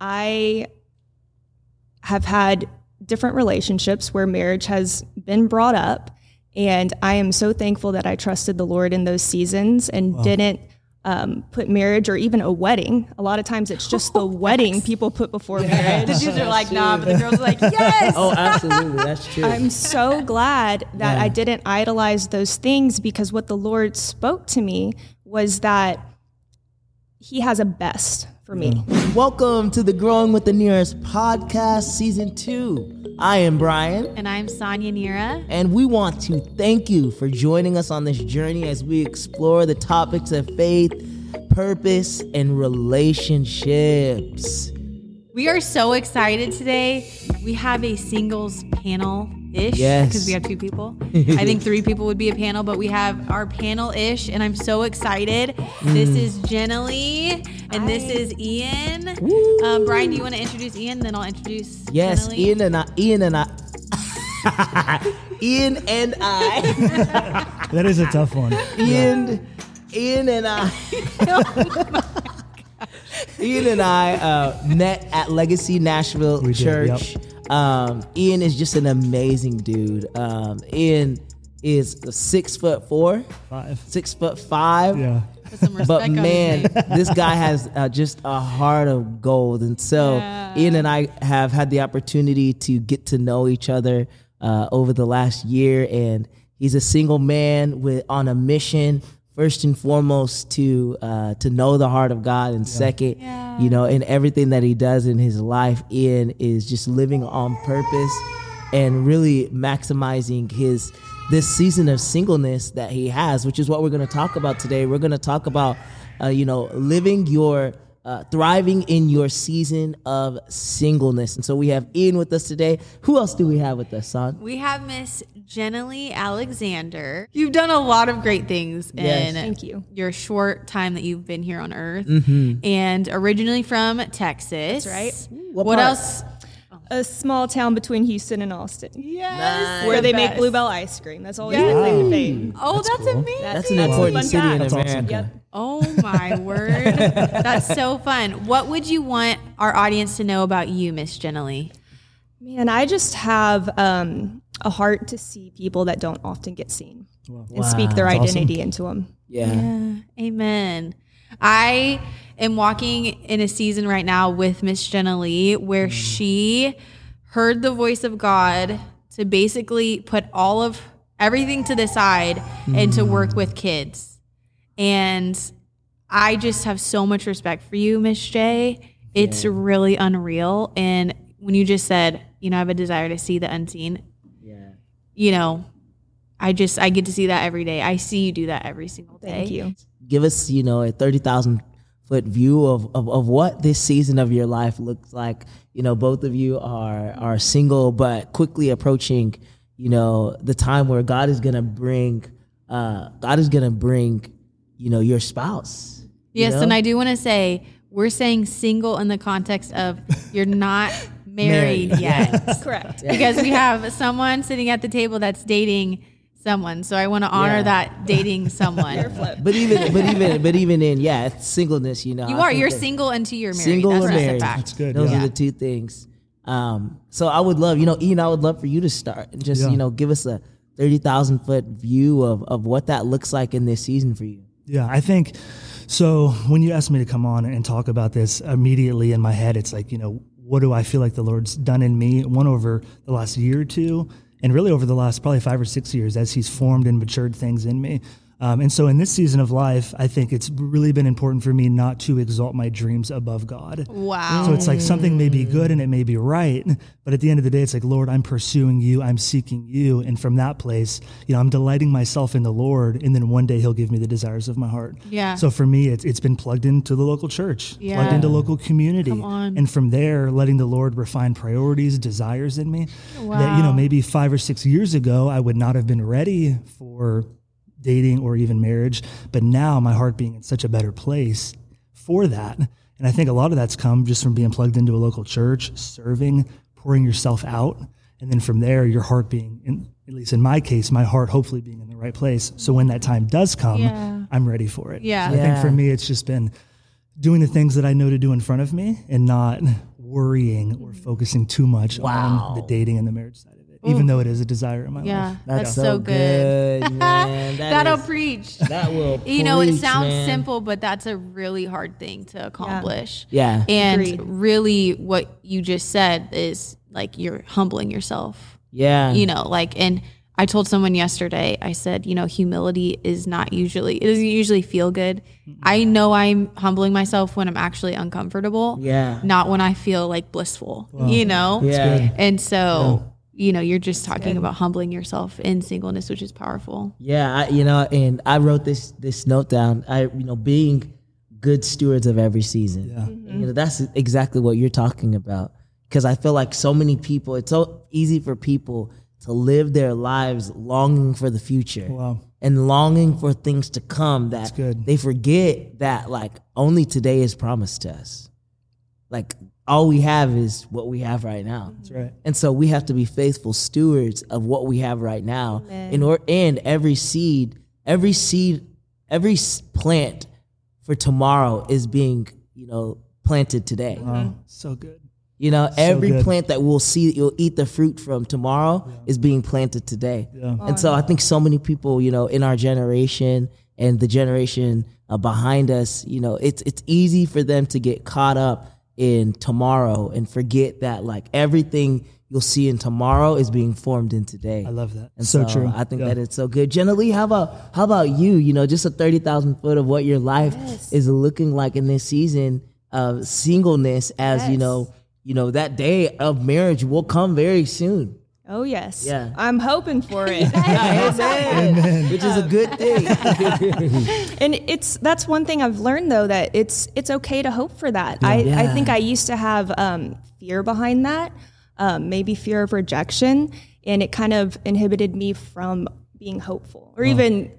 I have had different relationships where marriage has been brought up. And I am so thankful that I trusted the Lord in those seasons and didn't um, put marriage or even a wedding. A lot of times it's just the wedding people put before marriage. The dudes are like, nah, but the girls are like, yes. Oh, absolutely. That's true. I'm so glad that Yeah. I didn't idolize those things because what the Lord spoke to me was that He has a best for me. Welcome to the Growing with the Nhiras podcast, season two. I am Brian, And I'm Sonia Nhira. and we want to thank you for joining us on this journey as we explore the topics of faith, purpose, and relationships. We are so excited today. We have a singles panel ish. Yes. Because we have two people. I think three people would be a panel, but we have our panel ish, and I'm so excited. This is Jenna Lee, and this is Ian. Um, Brian, do you want to introduce Ian? Then I'll introduce Yes, Ian and I, Ian and I, Ian and I, That is a tough one. Ian, Ian and I, Ian and I uh, met at Legacy Nashville We did, Church. Um, Ian is just an amazing dude. Um, Ian is six foot four, Five. six foot five. Yeah. Put some respect But man, this guy has uh, just a heart of gold. And so Yeah. Ian and I have had the opportunity to get to know each other uh, over the last year. And he's a single man with on a mission, first and foremost, to uh, to know the heart of God. And second, Yeah. you know, in everything that he does in his life, Ian is just living on purpose and really maximizing his this season of singleness that he has, which is what we're going to talk about today. We're going to talk about, uh, you know, living your uh, thriving in your season of singleness. And so we have Ian with us today. Who else do we have with us, son? We have Miss Jenna Lee Alexander. You've done a lot of great things Yes. in Thank you. your short time that you've been here on Earth. Mm-hmm. And originally from Texas. That's right. What What, else? A small town between Houston and Austin Yes. where the they make best. Bluebell ice cream. That's always Yes. my claim to fame. Oh, that's, That's cool. amazing. That's an That's a important fun city in fact. That's awesome. America. Yep. Oh my word. That's so fun. What would you want our audience to know about you, Miss Jenna Lee? Man, I just have um, a heart to see people that don't often get seen and speak their That's awesome. identity into them. Yeah. Yeah. Amen. I am walking in a season right now with Miss Jenna Lee where mm. she heard the voice of God to basically put all of everything to the side and to mm. work with kids. And I just have so much respect for you, Miss J. It's really unreal. And when you just said, you know, I have a desire to see the unseen, Yeah. you know, I just I get to see that every day. I see you do that every single day. Thank you. give us, you know, a 30,000 foot view of, of, of what this season of your life looks like. You know, both of you are, are single, but quickly approaching, you know, the time where God is going to bring, uh, God is to bring, you know, your spouse. you Yes, know? and I do want to say we're saying single in the context of you're not married Married. yet. Correct. Because we have someone sitting at the table that's dating someone. So I want to honor Yeah. that dating someone. But even, but even, but even in, yeah, it's singleness, you know. you I are. You're single until you're married. Single that's or married. fact. That's good. Those yeah. are the two things. Um, so I would love, you know, Ian, I would love for you to start and just, Yeah. you know, give us a 30,000 foot view of, of what that looks like in this season for you. Yeah, I think so. When you asked me to come on and talk about this, immediately in my head, it's like, you know, what do I feel like the Lord's done in me? One over the last year or two, and really over the last probably five or six years as He's formed and matured things in me. Um, and so in this season of life, I think it's really been important for me not to exalt my dreams above God. Wow. So it's like something may be good and it may be right, but at the end of the day, it's like, Lord, I'm pursuing you, I'm seeking you. And from that place, you know, I'm delighting myself in the Lord. And then one day he'll give me the desires of my heart. Yeah. So for me, it's, it's been plugged into the local church, Yeah. plugged into local community. And from there, letting the Lord refine priorities, desires in me wow. that, you know, maybe five or six years ago, I would not have been ready for dating or even marriage. But now my heart being in such a better place for that. And I think a lot of that's come just from being plugged into a local church, serving, pouring yourself out. And then from there, your heart being, in, at least in my case, my heart hopefully being in the right place. So when that time does come, Yeah. I'm ready for it. Yeah. So I think for me, it's just been doing the things that I know to do in front of me and not worrying or focusing too much on the dating and the marriage side of it, even though it is a desire in my Yeah, life. that's, so, good. man. That That'll is- preach. That will. You know, it sounds man. simple, but that's a really hard thing to accomplish. Yeah. And Agreed. really, what you just said is like you're humbling yourself. Yeah. You know, like, and I told someone yesterday, I said, you know, humility is not usually, it doesn't usually feel good. I know I'm humbling myself when I'm actually uncomfortable. Yeah. Not when I feel like blissful, you know? Yeah. And so, you know, you're just talking about humbling yourself in singleness, which is powerful. Yeah, I, you know, and I wrote this this note down. I, you know, being good stewards of every season. Yeah. You mm-hmm. know, that's exactly what you're talking about. Because I feel like so many people, it's so easy for people to live their lives longing for the future Wow. and longing for things to come that good. they forget that like only today is promised to us. Like all we have is what we have right now. That's right. And so we have to be faithful stewards of what we have right now. In or and every seed, every seed, every plant for tomorrow is being, you know, planted today. Wow. So good. You know, every good. plant that we'll see, that you'll eat the fruit from tomorrow is being planted today. Yeah. And so I think so many people, you know, in our generation and the generation uh, behind us, you know, it's it's easy for them to get caught up in tomorrow and forget that like everything you'll see in tomorrow is being formed in today. I love that. And so, so, true. I think Yeah. that it's so good. Jenna Lee, how about how about you? You know, just a thirty thousand foot of what your life is looking like in this season of singleness, as you know, you know that day of marriage will come very soon. Oh yes. Yeah. I'm hoping for it. Amen. Which is a good thing. and it's that's one thing I've learned though that it's it's okay to hope for that. I, I Yeah. think I used to have um, fear behind that, um, maybe fear of rejection, and it kind of inhibited me from being hopeful, or even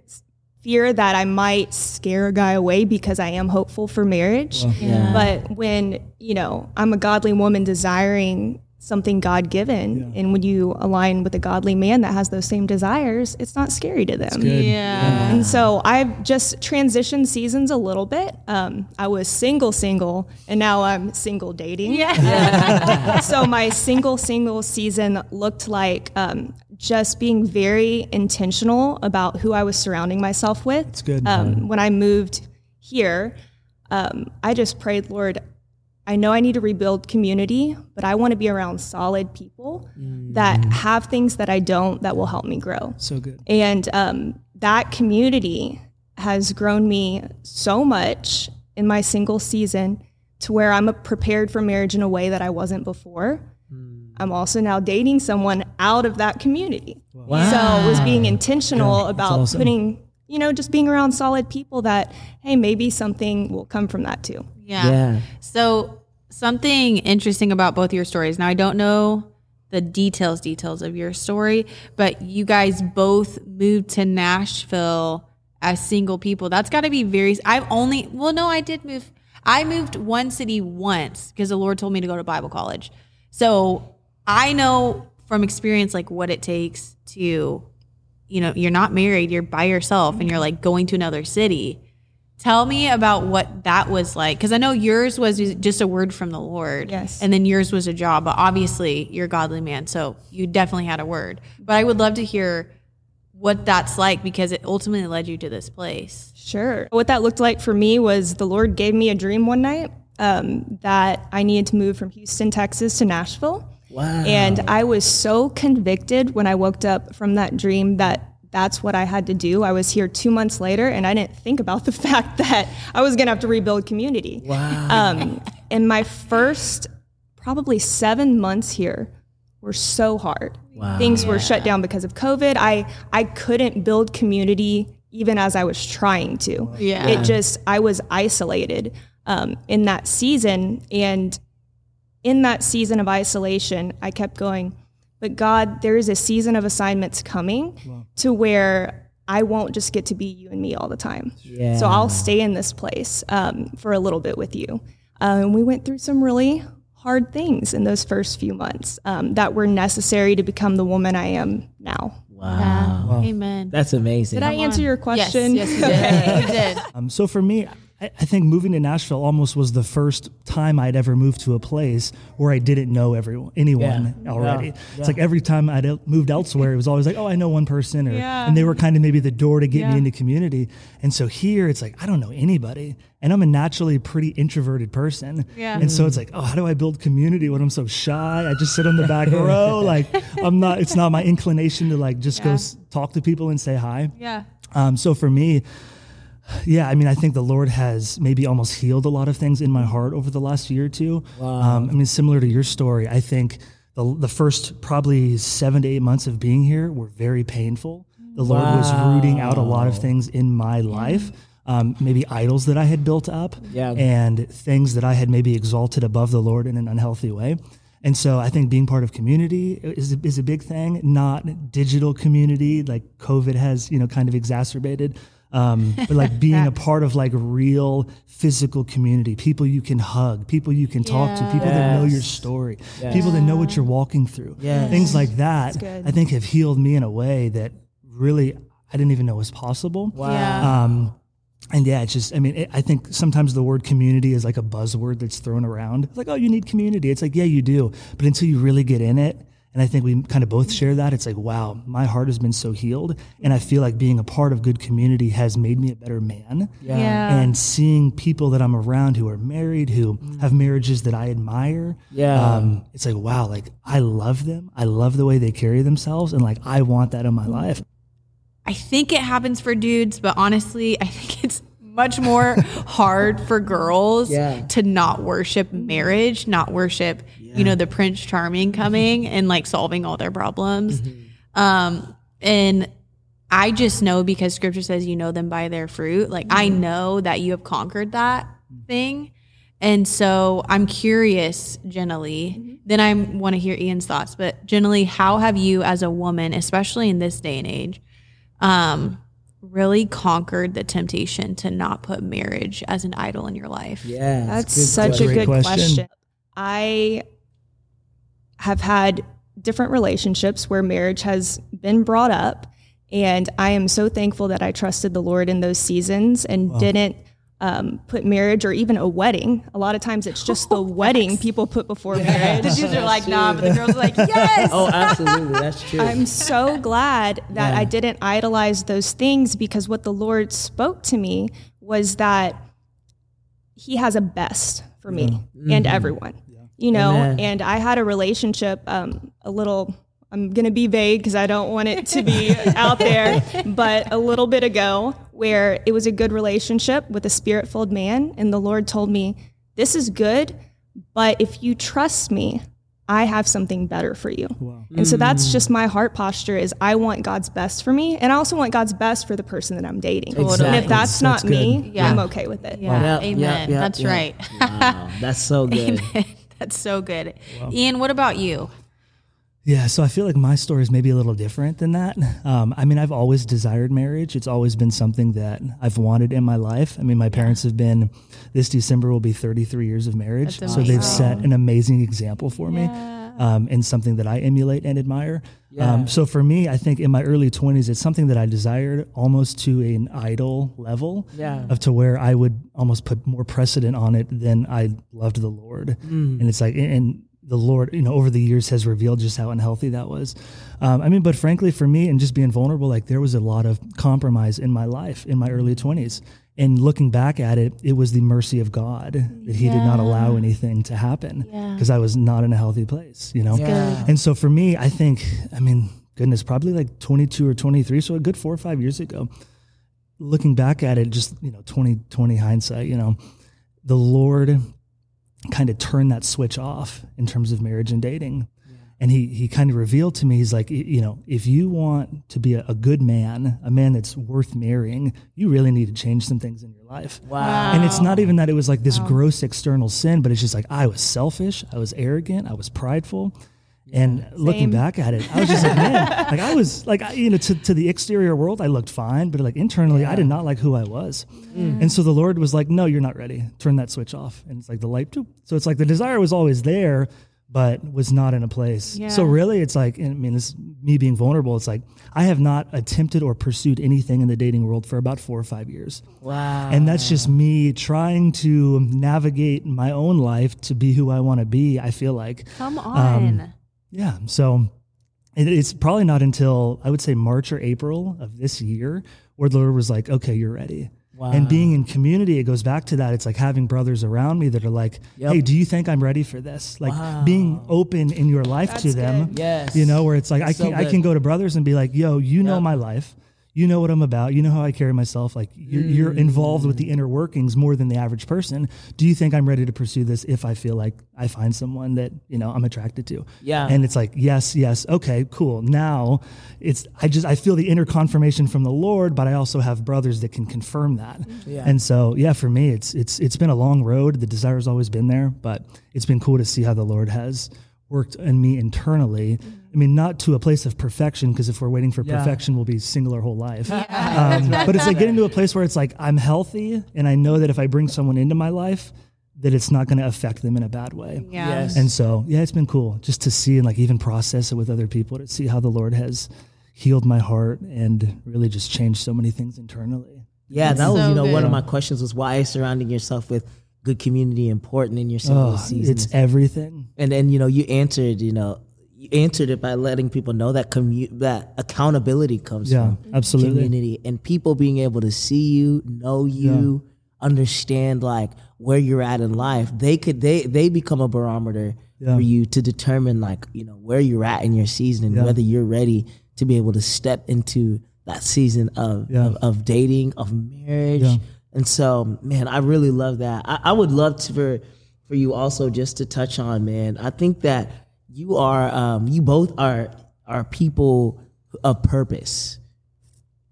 fear that I might scare a guy away because I am hopeful for marriage. Yeah. But when you know I'm a godly woman desiring something God given, and when you align with a godly man that has those same desires, it's not scary to them. Yeah. And so I've just transitioned seasons a little bit. Um, I was single, single, and now I'm single dating. Yeah. so my single, single season looked like um, just being very intentional about who I was surrounding myself with. That's good. Um, when I moved here, um, I just prayed, Lord, I know I need to rebuild community, but I want to be around solid people that have things that I don't that will help me grow. so good. And um, that community has grown me so much in my single season to where I'm prepared for marriage in a way that I wasn't before. I'm also now dating someone out of that community. Wow. So it was being intentional about awesome. putting, you know, just being around solid people that, hey, maybe something will come from that too. Yeah. Yeah. So something interesting about both your stories. Now I don't know the details details of your story, but you guys both moved to Nashville as single people. That's got to be very I've only well no, I did move I moved one city once because the Lord told me to go to Bible college. So I know from experience like what it takes to you know, you're not married, you're by yourself and you're like going to another city. Tell me about what that was like. Because I know yours was just a word from the Lord. Yes. And then yours was a job. But obviously, you're a godly man. So you definitely had a word. But I would love to hear what that's like because it ultimately led you to this place. Sure. What that looked like for me was the Lord gave me a dream one night um, that I needed to move from Houston, Texas to Nashville. Wow. And I was so convicted when I woke up from that dream that that's what I had to do. I was here two months later and I didn't think about the fact that I was going to have to rebuild community. Wow. Um, and my first probably seven months here were so hard. Wow. Things were shut down because of COVID. I, I couldn't build community even as I was trying to. Yeah. It just, I was isolated um, in that season. And in that season of isolation, I kept going, but God, there is a season of assignments coming to where I won't just get to be you and me all the time. Yeah. So I'll stay in this place um, for a little bit with you. Uh, and we went through some really hard things in those first few months um, that were necessary to become the woman I am now. Wow. Amen. That's amazing. Did I answer your question? Yes, yes, you did. you did. Um, so for me, I, I think moving to Nashville almost was the first time I'd ever moved to a place where I didn't know everyone, anyone Yeah. already. Yeah. It's like every time I'd moved elsewhere, it was always like, oh, I know one person, or Yeah. and they were kind of maybe the door to get Yeah. me into community. And so here, it's like I don't know anybody, and I'm a naturally pretty introverted person. Yeah. And so it's like, oh, how do I build community when I'm so shy? I just sit on the back row, like I'm not. It's not my inclination to like just go s- talk to people and say hi. Yeah. Um, so for me, yeah, I mean, I think the Lord has maybe almost healed a lot of things in my heart over the last year or two. Um, I mean, similar to your story, I think the, the first probably seven to eight months of being here were very painful. The Lord was rooting out a lot of things in my life. Um, maybe idols that I had built up Yeah. and things that I had maybe exalted above the Lord in an unhealthy way. And so I think being part of community is a, is a big thing, not digital community like COVID has, you know, kind of exacerbated. Um, but like being a part of like real physical community, people you can hug, people you can talk to, people that know your story, people that know what you're walking through, Yes. things like that. I think have healed me in a way that really I didn't even know was possible. Yeah. Um, and yeah, it's just, I mean, it, I think sometimes the word community is like a buzzword that's thrown around. It's like, oh, you need community. It's like, yeah, you do. But until you really get in it, and I think we kind of both share that, it's like, wow, my heart has been so healed. And I feel like being a part of good community has made me a better man. Yeah. And seeing people that I'm around who are married, who have marriages that I admire. Yeah. Um, it's like, wow, like I love them. I love the way they carry themselves. And like, I want that in my life. I think it happens for dudes, but honestly, I think it's much more hard for girls Yeah. to not worship marriage, not worship, you know, the Prince Charming mm-hmm. coming and like solving all their problems. Mm-hmm. Um, and I just know because scripture says you know them by their fruit. Like I mm-hmm. know that you have conquered that thing. And so I'm curious, generally. Then I want to hear Ian's thoughts, but generally, how have you as a woman, especially in this day and age, um, really conquered the temptation to not put marriage as an idol in your life? Yeah. That's good such question. a good question. question. I have had different relationships where marriage has been brought up, and I am so thankful that I trusted the Lord in those seasons and didn't um, put marriage or even a wedding. A lot of times it's just the wedding people put before marriage. The dudes are like, nah, but the girls are like, yes. Oh, absolutely. That's true. I'm so glad that I didn't idolize those things because what the Lord spoke to me was that He has a best for me and everyone. You know, Amen. and I had a relationship um, a little. I'm going to be vague because I don't want it to be out there, but a little bit ago where it was a good relationship with a spirit filled man. And the Lord told me, This is good, but if you trust me, I have something better for you. And so that's just my heart posture is I want God's best for me. And I also want God's best for the person that I'm dating. And if that's not That's me. Yeah. I'm okay with it. Yeah, Yep, amen. yep, yep, That's yep. right. Wow, that's so good. That's so good. Ian, what about you? Yeah, so I feel like my story is maybe a little different than that. Um, I mean, I've always desired marriage. It's always been something that I've wanted in my life. I mean, my parents have been, this December will be 33 years of marriage. So they've set an amazing example for me um, and something that I emulate and admire. Um, so for me, I think in my early 20s, it's something that I desired almost to an idol level Yeah. of to where I would almost put more precedent on it than I loved the Lord. And it's like, and the Lord, you know, over the years has revealed just how unhealthy that was. Um, I mean, but frankly, for me and just being vulnerable, like there was a lot of compromise in my life in my early 20s. And looking back at it, it was the mercy of God that He did not allow anything to happen because I was not in a healthy place, you know? Yeah. And so for me, I think, I mean, goodness, probably like 22 or 23, so a good four or five years ago, looking back at it, just, you know, 2020 hindsight, you know, the Lord kind of turned that switch off in terms of marriage and dating. And he, he kind of revealed to me, he's like, you know, if you want to be a, a good man, a man that's worth marrying, you really need to change some things in your life. Wow. And it's not even that it was like this gross external sin, but it's just like I was selfish, I was arrogant, I was prideful. And looking back at it, I was just like, man, like I was like, I, you know, to, to the exterior world, I looked fine, but like internally, I did not like who I was. Mm. And so the Lord was like, no, you're not ready. Turn that switch off. And it's like the light, toop. so it's like the desire was always there, but was not in a place. Yeah. So really, it's like, I mean, this me being vulnerable. It's like I have not attempted or pursued anything in the dating world for about four or five years, Wow. and that's just me trying to navigate my own life to be who I want to be. I feel like, Come um, on. yeah. So it, it's probably not until I would say March or April of this year where the Lord was like, "Okay, you're ready." And being in community, it goes back to that. It's like having brothers around me that are like, Yep. "Hey, do you think I'm ready for this?" Like being open in your life to them. good. Yes. You know, where it's like I So can I can go to brothers and be like, "Yo, you know my life. You know what I'm about. You know how I carry myself. Like you're, you're involved with the inner workings more than the average person. Do you think I'm ready to pursue this if I feel like I find someone that you know I'm attracted to? Yeah. And it's like yes, yes, okay, cool. Now it's I just I feel the inner confirmation from the Lord, but I also have brothers that can confirm that. Yeah. And so yeah, for me, it's it's it's been a long road. The desire has always been there, but it's been cool to see how the Lord has worked in me internally. I mean, not to a place of perfection, because if we're waiting for Yeah. perfection, we'll be single our whole life. Um, but it's like getting to a place where it's like I'm healthy, and I know that if I bring someone into my life, that it's not going to affect them in a bad way. yeah. Yes. And so, yeah, it's been cool just to see and like even process it with other people to see how the Lord has healed my heart and really just changed so many things internally. Yeah, that was so you know one of my questions was why is surrounding yourself with good community important in your single Oh, season? it's everything. and then you know you answered you know you answered it by letting people know that commu- that accountability comes Yeah, from absolutely. community and people being able to see you, know you, understand like where you're at in life. They could they they become a barometer Yeah. for you to determine like you know where you're at in your season and Yeah. whether you're ready to be able to step into that season of Yeah. of, of dating of marriage. Yeah. And so, man, I really love that. I, I would love to for for you also just to touch on, man. I think that you are um, you both are are people of purpose,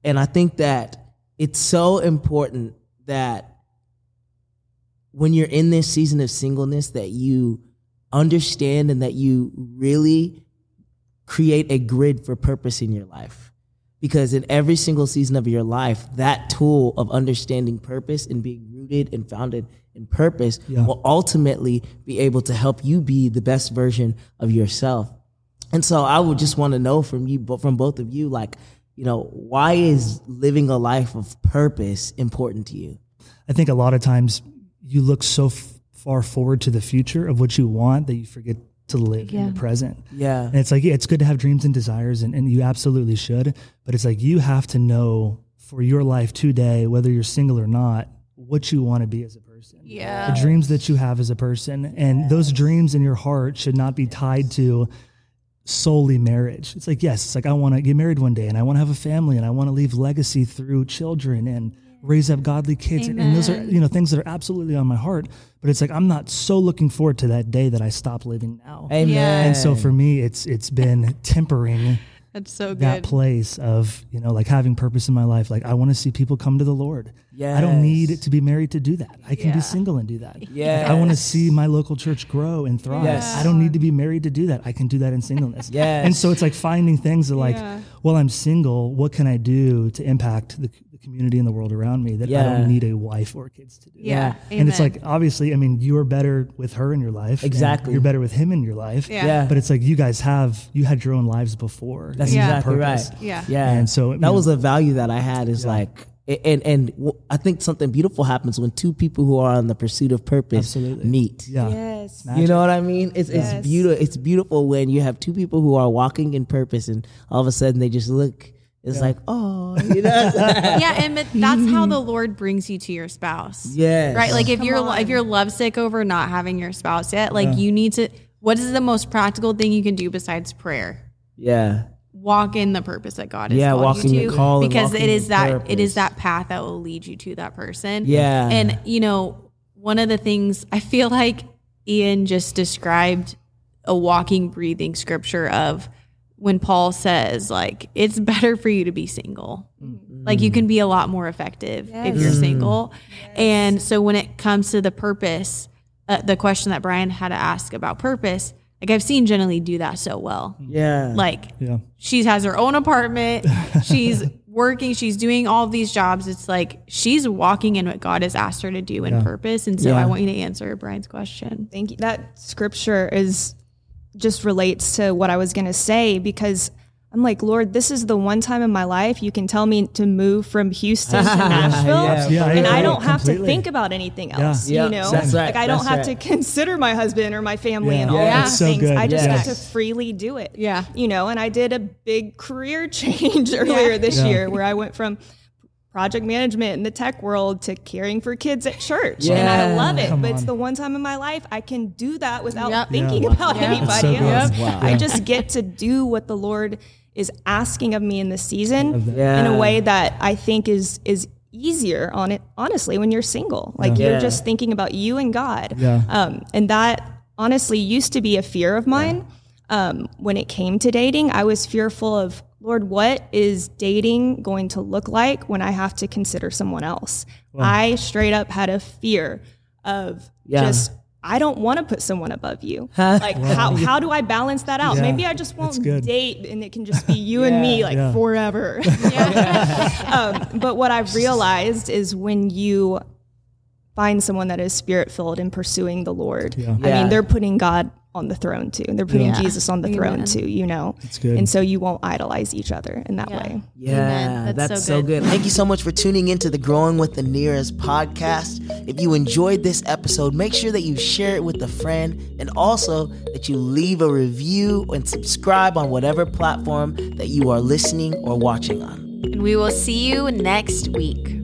and I think that it's so important that when you're in this season of singleness that you understand and that you really create a grid for purpose in your life. Because in every single season of your life that tool of understanding purpose and being rooted and founded in purpose Yeah. will ultimately be able to help you be the best version of yourself and so i would just want to know from you but from both of you like you know why is living a life of purpose important to you I think a lot of times you look so f- far forward to the future of what you want that you forget to live in the present. yeah And it's like, yeah, it's good to have dreams and desires, and, and you absolutely should. But it's like you have to know for your life today, whether you're single or not, what you want to be as a person. Yeah. The dreams that you have as a person. And those dreams in your heart should not be tied to solely marriage. It's like, yes, it's like I want to get married one day and I want to have a family and I want to leave legacy through children and raise up godly kids. And, and those are, you know, things that are absolutely on my heart. But it's like I'm not so looking forward to that day that I stop living now. amen And so for me, it's it's been tempering That's so good. that place of you know like having purpose in my life. Like I want to see people come to the Lord. Yeah. I don't need to be married to do that. I can Yeah. be single and do that. Yes. I want to see my local church grow and thrive. Yes. I don't need to be married to do that. I can do that in singleness. Yes. And so it's like finding things that like, Yeah. well, I'm single. What can I do to impact the, the community and the world around me that I don't need a wife or kids to do? yeah. And it's like obviously, I mean, you are better with her in your life. Exactly. You're better with him in your life. Yeah. Yeah. But it's like you guys have you had your own lives before. That's Yeah. exactly Purpose. right. Yeah. Yeah. And so, that you was a value that I had is like, and, and w- I think something beautiful happens when two people who are on the pursuit of purpose Absolutely. meet. Yeah. Yes. You know what I mean? It's Yes. it's beautiful. It's beautiful when you have two people who are walking in purpose, and all of a sudden they just look. It's like, oh, you know, yeah, and but that's how the Lord brings you to your spouse. yes, Right? Like if Come you're on. if you're lovesick over not having your spouse yet, like you need to what is the most practical thing you can do besides prayer? yeah, Walk in the purpose that God has Yeah, called walking you to, call because it is your that it is that path that will lead you to that person. Yeah. and you know one of the things I feel like Ian just described a walking, breathing scripture of when Paul says like it's better for you to be single. Like you can be a lot more effective if you're single. And so when it comes to the purpose, uh, the question that Brian had to ask about purpose, like I've seen Jenna Lee do that so well. yeah, Like Yeah. she has her own apartment. She's working. She's doing all these jobs. It's like she's walking in what God has asked her to do in Yeah. purpose. And so Yeah. I want you to answer Brian's question. Thank you. That scripture is just relates to what I was going to say because I'm like, Lord, this is the one time in my life you can tell me to move from Houston to Nashville, Yeah, Yeah, I and I don't have completely. to think about anything else. Yeah, You know, that's right, like I don't have right. to consider my husband or my family Yeah. and all Yeah. those so things. good. I just Yes. get to freely do it. Yeah. you know, and I did a big career change earlier this Yeah. year where I went from project management in the tech world to caring for kids at church. And I love it. Come but it's the one time in my life I can do that without Yep. thinking Yeah. about Yeah. anybody so else. Wow. I just get to do what the Lord is asking of me in this season Yeah. in a way that I think is is easier on it honestly when you're single. Like Yeah. you're just thinking about you and God. Yeah. Um, and that honestly used to be a fear of mine. Um, when it came to dating, I was fearful of, Lord, what is dating going to look like when I have to consider someone else? I straight up had a fear of Yeah. just, I don't want to put someone above you. Like, how, how do I balance that out? Yeah. Maybe I just won't date and it can just be you and me like Yeah. forever. um, but what I've realized is when you find someone that is spirit filled and pursuing the Lord, Yeah. I Yeah. mean, they're putting God on the throne too. and They're putting Yeah. Jesus on the throne too, you know? That's good. And so you won't idolize each other in that way. Yeah, that's, That's so, so good. good. Thank you so much for tuning into the Growing with the Nhiras podcast. If you enjoyed this episode, make sure that you share it with a friend and also that you leave a review and subscribe on whatever platform that you are listening or watching on. And we will see you next week.